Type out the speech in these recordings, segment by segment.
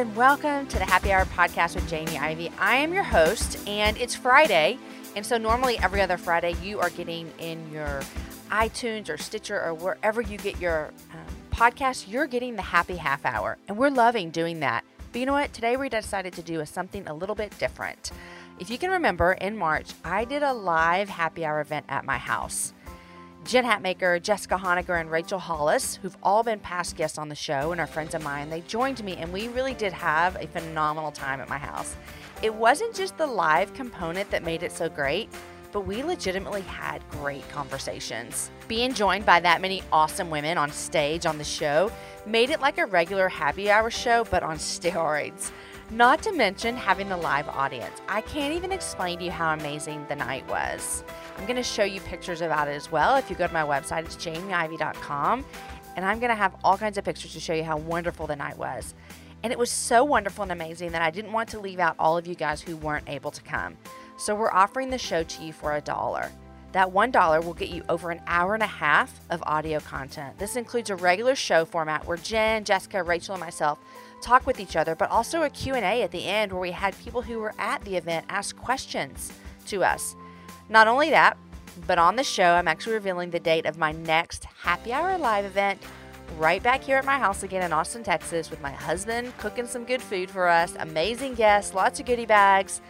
And welcome to the Happy Hour podcast with Jamie Ivey. I am your host, and it's Friday. And so, normally, every other Friday, you are getting in your iTunes or Stitcher or wherever you get your um, podcast, you're getting the Happy Half Hour. And we're loving doing that. But you know what? Today, we decided to do something a little bit different. If you can remember, in March, I did a live happy hour event at my house. Jen Hatmaker, Jessica Honegger, and Rachel Hollis, who've all been past guests on the show and are friends of mine, they joined me and we really did have a phenomenal time at my house. It wasn't just the live component that made it so great, but we legitimately had great conversations. Being joined by that many awesome women on stage on the show made it like a regular happy hour show, but on steroids. Not to mention having the live audience. I can't even explain to you how amazing the night was. I'm going to show you pictures about it as well. If you go to my website, it's jamieivey.com. And I'm going to have all kinds of pictures to show you how wonderful the night was. And it was so wonderful and amazing that I didn't want to leave out all of you guys who weren't able to come. So we're offering the show to you for a dollar. That $1 will get you over an hour and a half of audio content. This includes a regular show format where Jen, Jessica, Rachel, and myself talk with each other, but also a Q&A at the end where we had people who were at the event ask questions to us. Not only that, but on the show, I'm actually revealing the date of my next Happy Hour Live event right back here at my house again in Austin, Texas, with my husband cooking some good food for us, amazing guests, lots of goodie bags.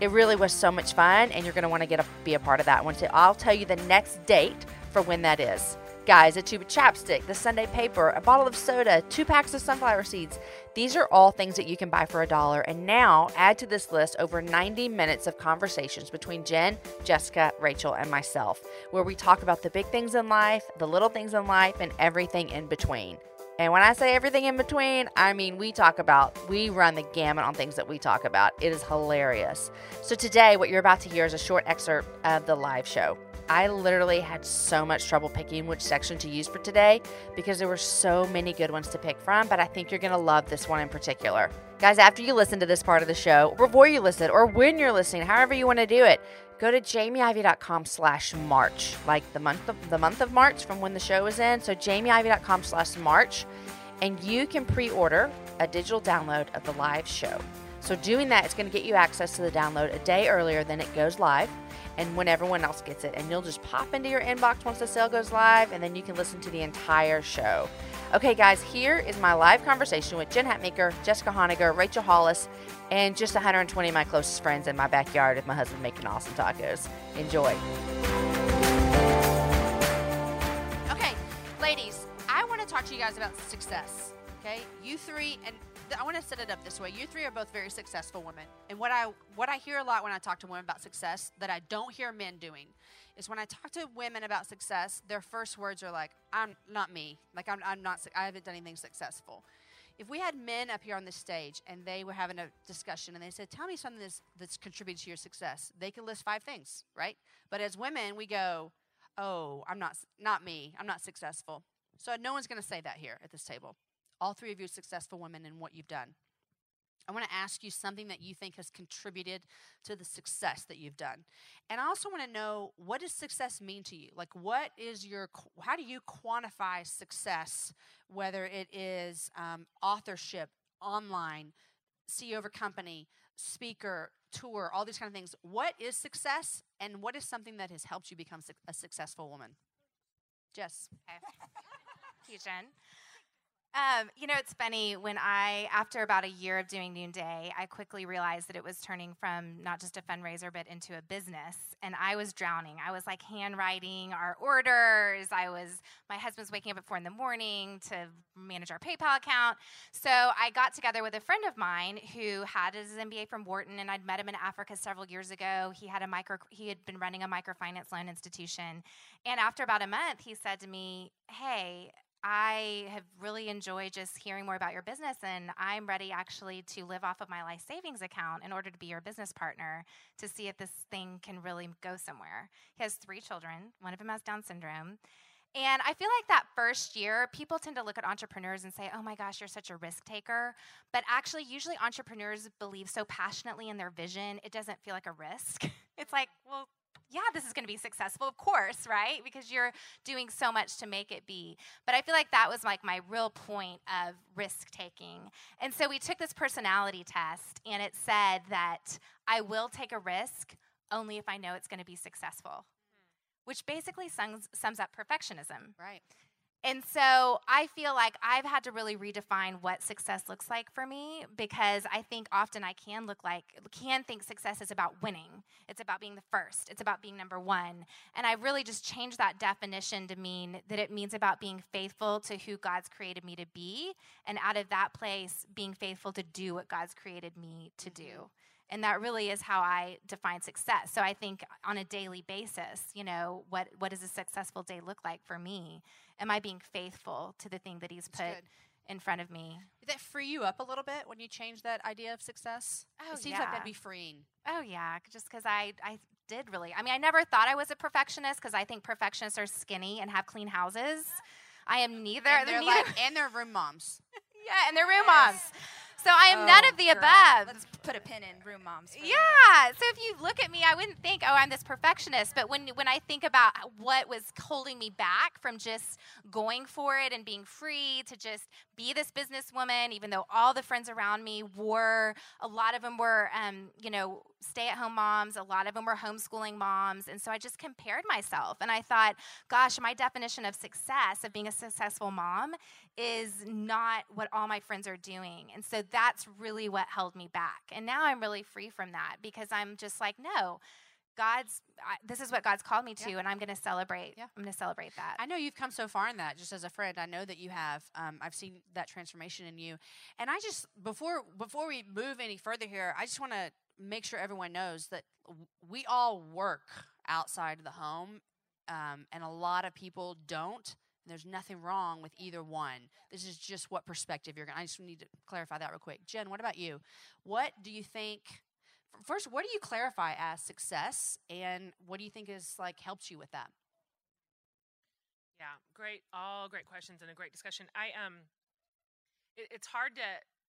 It really was so much fun, and you're going to want to get a, be a part of that one. So I'll tell you the next date for when that is. Guys, a tube of chapstick, the Sunday paper, a bottle of soda, two packs of sunflower seeds. These are all things that you can buy for a dollar. And now add to this list over 90 minutes of conversations between Jen, Jessica, Rachel, and myself, where we talk about the big things in life, the little things in life, and everything in between. And when I say everything in between, I mean we talk about, we run the gamut on things that we talk about. It is hilarious. So today, what you're about to hear is a short excerpt of the live show. I literally had so much trouble picking which section to use for today because there were so many good ones to pick from, but I think you're going to love this one in particular. Guys, after you listen to this part of the show, or before you listen, or when you're listening, however you want to do it, go to jamieivey.com slash March, like the month of the month of March from when the show is in. So jamieivey.com slash March, and you can pre-order a digital download of the live show. So doing that is going to get you access to the download a day earlier than it goes live and when everyone else gets it. And you'll just pop into your inbox once the sale goes live, and then you can listen to the entire show. Okay, guys, here is my live conversation with Jen Hatmaker, Jessica Honegger, Rachel Hollis, and just 120 of my closest friends in my backyard with my husband making awesome tacos. Enjoy. Okay, ladies, I want to talk to you guys about success. Okay, you three, and I want to set it up this way. You three are both very successful women, and what I what I hear a lot when I talk to women about success that I don't hear men doing is when I talk to women about success, their first words are like, "I'm not me. Like I'm I'm not. I haven't done anything successful." If we had men up here on this stage and they were having a discussion and they said, "Tell me something that's, that's contributed to your success," they could list five things, right? But as women, we go, "Oh, I'm not not me. I'm not successful." So no one's going to say that here at this table all three of you successful women in what you've done. I want to ask you something that you think has contributed to the success that you've done. And I also want to know what does success mean to you? Like, what is your, how do you quantify success, whether it is um, authorship, online, CEO of a company, speaker, tour, all these kind of things. What is success and what is something that has helped you become a successful woman? Jess. Okay. Thank you, Jen. Um, you know, it's funny when I, after about a year of doing Noonday, I quickly realized that it was turning from not just a fundraiser, but into a business. And I was drowning. I was like handwriting our orders. I was, my husband's waking up at four in the morning to manage our PayPal account. So I got together with a friend of mine who had his MBA from Wharton, and I'd met him in Africa several years ago. He had a micro, he had been running a microfinance loan institution. And after about a month, he said to me, Hey, I have really enjoyed just hearing more about your business, and I'm ready actually to live off of my life savings account in order to be your business partner to see if this thing can really go somewhere. He has three children, one of them has Down syndrome. And I feel like that first year, people tend to look at entrepreneurs and say, oh my gosh, you're such a risk taker. But actually, usually entrepreneurs believe so passionately in their vision, it doesn't feel like a risk. it's like, well, yeah, this is going to be successful, of course, right? Because you're doing so much to make it be. But I feel like that was like my real point of risk taking. And so we took this personality test, and it said that I will take a risk only if I know it's going to be successful, mm-hmm. which basically sums, sums up perfectionism. Right. And so I feel like I've had to really redefine what success looks like for me because I think often I can look like, can think success is about winning. It's about being the first, it's about being number one. And I really just changed that definition to mean that it means about being faithful to who God's created me to be. And out of that place, being faithful to do what God's created me to mm-hmm. do. And that really is how I define success. So I think on a daily basis, you know, what, what does a successful day look like for me? Am I being faithful to the thing that He's put in front of me? Did that free you up a little bit when you changed that idea of success? Oh, it seems yeah. like that'd be freeing. Oh, yeah. Just because I, I did really. I mean, I never thought I was a perfectionist because I think perfectionists are skinny and have clean houses. I am neither. And they're, like, and they're room moms. yeah, and they're room moms. So I am oh, none of the girl. above. Let's put a pin in room moms. Yeah. So if you look at me, I wouldn't think, oh, I'm this perfectionist. But when when I think about what was holding me back from just going for it and being free to just be this businesswoman, even though all the friends around me were, a lot of them were, um, you know, stay-at-home moms. A lot of them were homeschooling moms, and so I just compared myself, and I thought, gosh, my definition of success of being a successful mom is not what all my friends are doing. And so that's really what held me back. And now I'm really free from that because I'm just like, no, God's I, this is what God's called me to, yeah. and I'm going to celebrate. Yeah. I'm going to celebrate that. I know you've come so far in that. Just as a friend, I know that you have. Um, I've seen that transformation in you, and I just before before we move any further here, I just want to make sure everyone knows that we all work outside of the home, um, and a lot of people don't. And there's nothing wrong with either one. This is just what perspective you're going to. I just need to clarify that real quick. Jen, what about you? What do you think? First, what do you clarify as success, and what do you think is like helps you with that? Yeah, great. All great questions and a great discussion. I um, it, it's hard to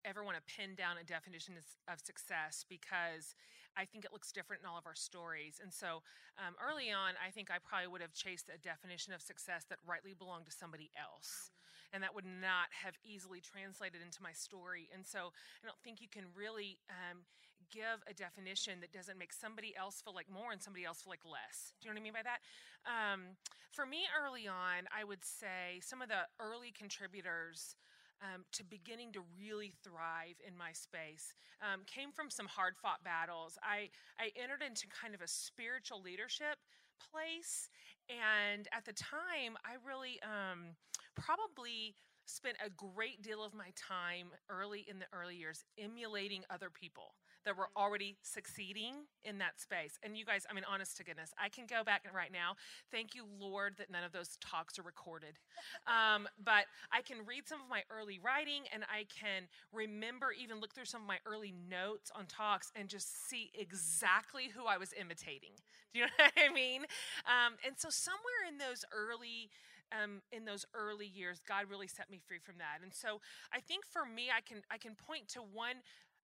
ever want to pin down a definition of success because I think it looks different in all of our stories. And so um, early on, I think I probably would have chased a definition of success that rightly belonged to somebody else. And that would not have easily translated into my story. And so I don't think you can really um, give a definition that doesn't make somebody else feel like more and somebody else feel like less. Do you know what I mean by that? Um, for me, early on, I would say some of the early contributors um, to beginning to really thrive in my space um, came from some hard fought battles. I, I entered into kind of a spiritual leadership place. And at the time, I really um, probably spent a great deal of my time early in the early years emulating other people that were already succeeding in that space. And you guys, I mean, honest to goodness, I can go back and right now, thank you, Lord, that none of those talks are recorded. Um, but I can read some of my early writing and I can remember, even look through some of my early notes on talks and just see exactly who I was imitating. Do you know what I mean? Um, and so, somewhere in those early um, in those early years, God really set me free from that. And so I think for me, I can I can point to one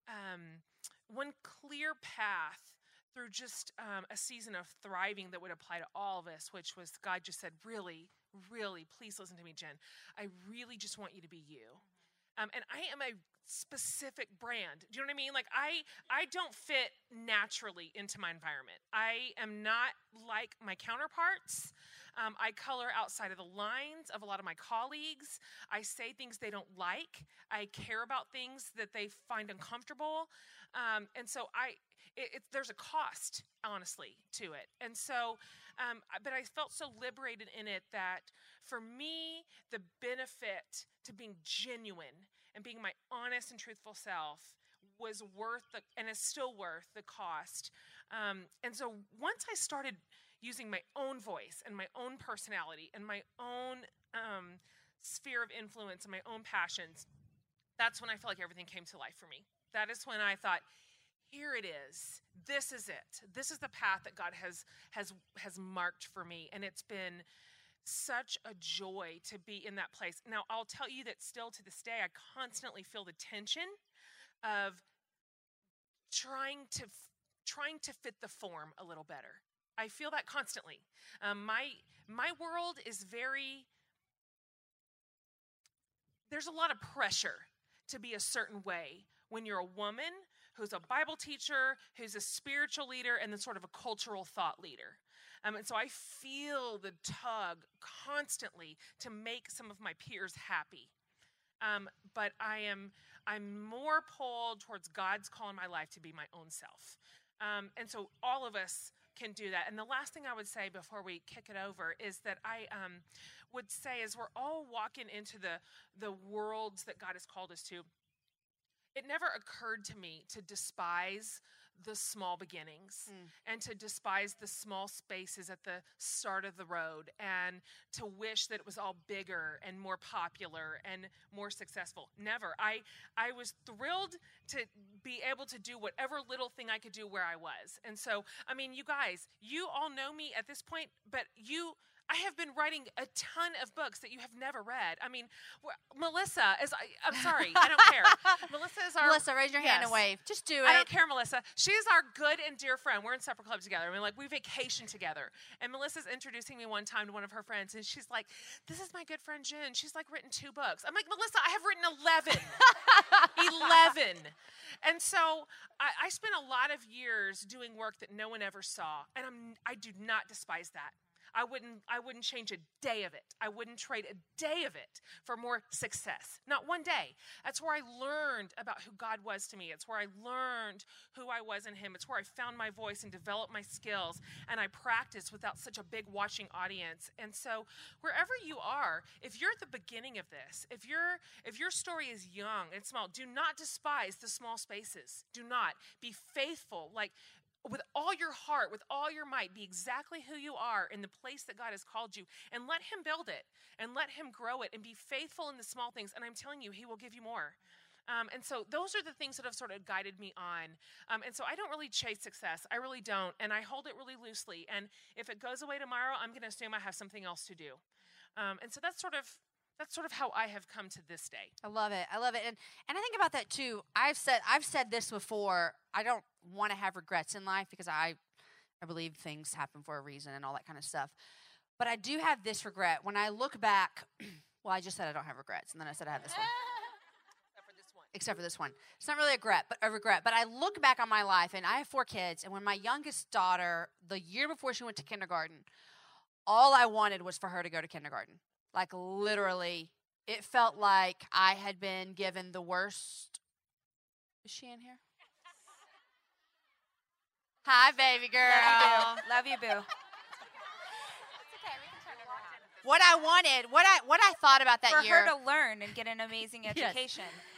um, one clear path through just um, a season of thriving that would apply to all of us, which was God just said, Really, really, please listen to me, Jen. I really just want you to be you. Um, and I am a specific brand. Do you know what I mean? Like I I don't fit naturally into my environment. I am not like my counterparts. Um, I color outside of the lines of a lot of my colleagues. I say things they don't like. I care about things that they find uncomfortable. Um, and so I, it, it, there's a cost, honestly, to it. And so, um, but I felt so liberated in it that for me, the benefit to being genuine and being my honest and truthful self was worth the, and is still worth the cost. Um, and so once I started using my own voice and my own personality and my own um, sphere of influence and my own passions, that's when I felt like everything came to life for me. That is when I thought, here it is. This is it. This is the path that God has has has marked for me, and it's been such a joy to be in that place. Now, I'll tell you that still to this day, I constantly feel the tension of trying to trying to fit the form a little better. I feel that constantly. Um, my my world is very. There's a lot of pressure to be a certain way when you're a woman who's a Bible teacher, who's a spiritual leader, and then sort of a cultural thought leader. Um, and so I feel the tug constantly to make some of my peers happy. Um, but I am I'm more pulled towards God's call in my life to be my own self. Um, and so all of us can do that. And the last thing I would say before we kick it over is that I um, would say as we're all walking into the the worlds that God has called us to, it never occurred to me to despise the small beginnings mm. and to despise the small spaces at the start of the road and to wish that it was all bigger and more popular and more successful. Never. I i was thrilled to be able to do whatever little thing i could do where i was. And so i mean you guys you all know me at this point but you I have been writing a ton of books that you have never read. I mean, Melissa is, I, am sorry, I don't care. Melissa is our. Melissa, raise your hand yes. and wave. Just do it. I don't care, Melissa. She's our good and dear friend. We're in separate clubs together. I mean, like, we vacation together. And Melissa's introducing me one time to one of her friends, and she's like, This is my good friend Jen. She's like written two books. I'm like, Melissa, I have written 11. 11. And so I, I spent a lot of years doing work that no one ever saw. And I'm, I do not despise that. I wouldn't, I wouldn't change a day of it. I wouldn't trade a day of it for more success. Not one day. That's where I learned about who God was to me. It's where I learned who I was in Him. It's where I found my voice and developed my skills. And I practiced without such a big watching audience. And so, wherever you are, if you're at the beginning of this, if your if your story is young and small, do not despise the small spaces. Do not be faithful. Like with all your heart, with all your might, be exactly who you are in the place that God has called you and let Him build it and let Him grow it and be faithful in the small things. And I'm telling you, He will give you more. Um, and so those are the things that have sort of guided me on. Um, and so I don't really chase success. I really don't. And I hold it really loosely. And if it goes away tomorrow, I'm going to assume I have something else to do. Um, and so that's sort of that's sort of how I have come to this day. I love it. I love it. And and I think about that too. I've said I've said this before. I don't want to have regrets in life because I I believe things happen for a reason and all that kind of stuff. But I do have this regret when I look back. well, I just said I don't have regrets, and then I said I have this one. Except for this one. Except for this one. It's not really a regret, but a regret. But I look back on my life, and I have four kids. And when my youngest daughter, the year before she went to kindergarten, all I wanted was for her to go to kindergarten. Like literally, it felt like I had been given the worst. Is she in here? Hi, baby girl. Love you, boo. Love you, boo. What I wanted, what I what I thought about that for year, her to learn and get an amazing education. Yes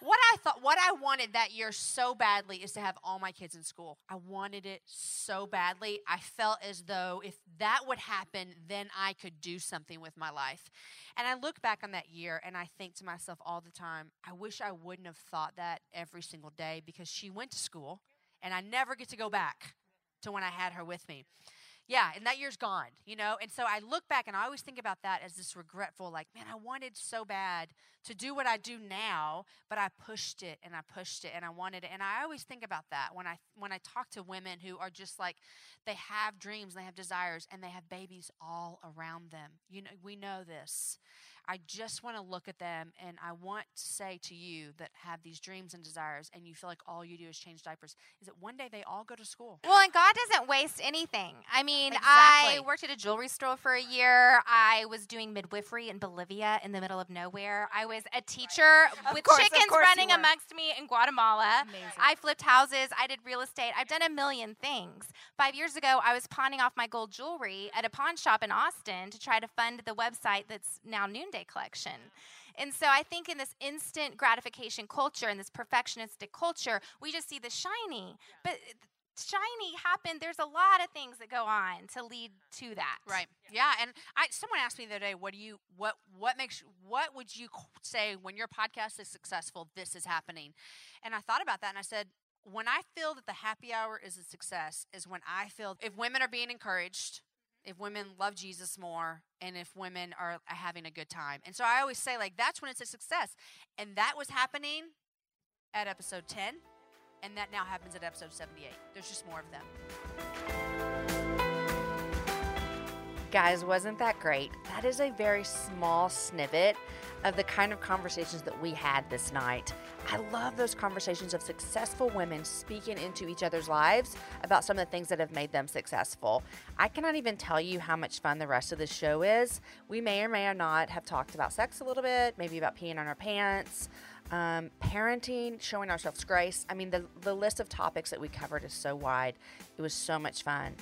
what I thought, what I wanted that year so badly is to have all my kids in school. I wanted it so badly. I felt as though if that would happen, then I could do something with my life. And I look back on that year and I think to myself all the time, I wish I wouldn't have thought that every single day because she went to school and I never get to go back to when I had her with me. Yeah, and that year's gone, you know? And so I look back and I always think about that as this regretful, like, man, I wanted so bad to do what I do now, but I pushed it and I pushed it and I wanted it. And I always think about that when I when I talk to women who are just like they have dreams, they have desires, and they have babies all around them. You know, we know this. I just want to look at them and I want to say to you that have these dreams and desires and you feel like all you do is change diapers is that one day they all go to school. Well, and God doesn't waste anything. I mean, Exactly. I worked at a jewelry store for a year. I was doing midwifery in Bolivia in the middle of nowhere. I was a teacher with course, chickens running amongst me in Guatemala. Amazing. I flipped houses. I did real estate. I've done a million things. Five years ago, I was pawning off my gold jewelry at a pawn shop in Austin to try to fund the website that's now Noonday Collection. And so I think in this instant gratification culture and this perfectionistic culture, we just see the shiny. But shiny happened. There's a lot of things that go on to lead to that. Right. Yeah. And I someone asked me the other day, what do you what what makes what would you say when your podcast is successful? This is happening, and I thought about that, and I said. When I feel that the happy hour is a success, is when I feel if women are being encouraged, if women love Jesus more, and if women are having a good time. And so I always say, like, that's when it's a success. And that was happening at episode 10, and that now happens at episode 78. There's just more of them. Guys, wasn't that great? That is a very small snippet of the kind of conversations that we had this night. I love those conversations of successful women speaking into each other's lives about some of the things that have made them successful. I cannot even tell you how much fun the rest of the show is. We may or may or not have talked about sex a little bit, maybe about peeing on our pants, um, parenting, showing ourselves grace. I mean, the, the list of topics that we covered is so wide. It was so much fun.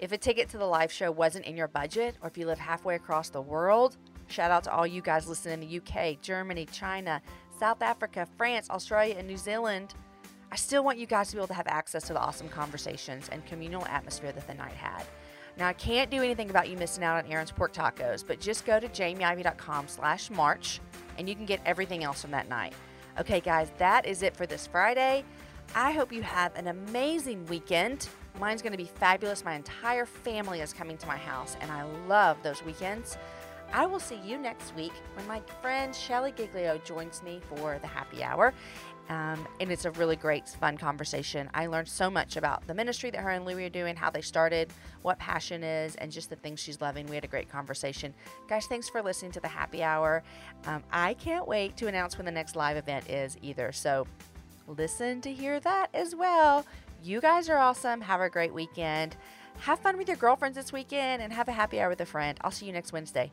If a ticket to the live show wasn't in your budget, or if you live halfway across the world, shout out to all you guys listening in the UK, Germany, China, South Africa, France, Australia, and New Zealand. I still want you guys to be able to have access to the awesome conversations and communal atmosphere that the night had. Now, I can't do anything about you missing out on Aaron's pork tacos, but just go to jamieivey.com slash March and you can get everything else from that night. Okay, guys, that is it for this Friday. I hope you have an amazing weekend. Mine's going to be fabulous. My entire family is coming to my house, and I love those weekends. I will see you next week when my friend Shelley Giglio joins me for the happy hour. Um, and it's a really great, fun conversation. I learned so much about the ministry that her and Louie are doing, how they started, what passion is, and just the things she's loving. We had a great conversation. Guys, thanks for listening to the happy hour. Um, I can't wait to announce when the next live event is either. So listen to hear that as well. You guys are awesome. Have a great weekend. Have fun with your girlfriends this weekend and have a happy hour with a friend. I'll see you next Wednesday.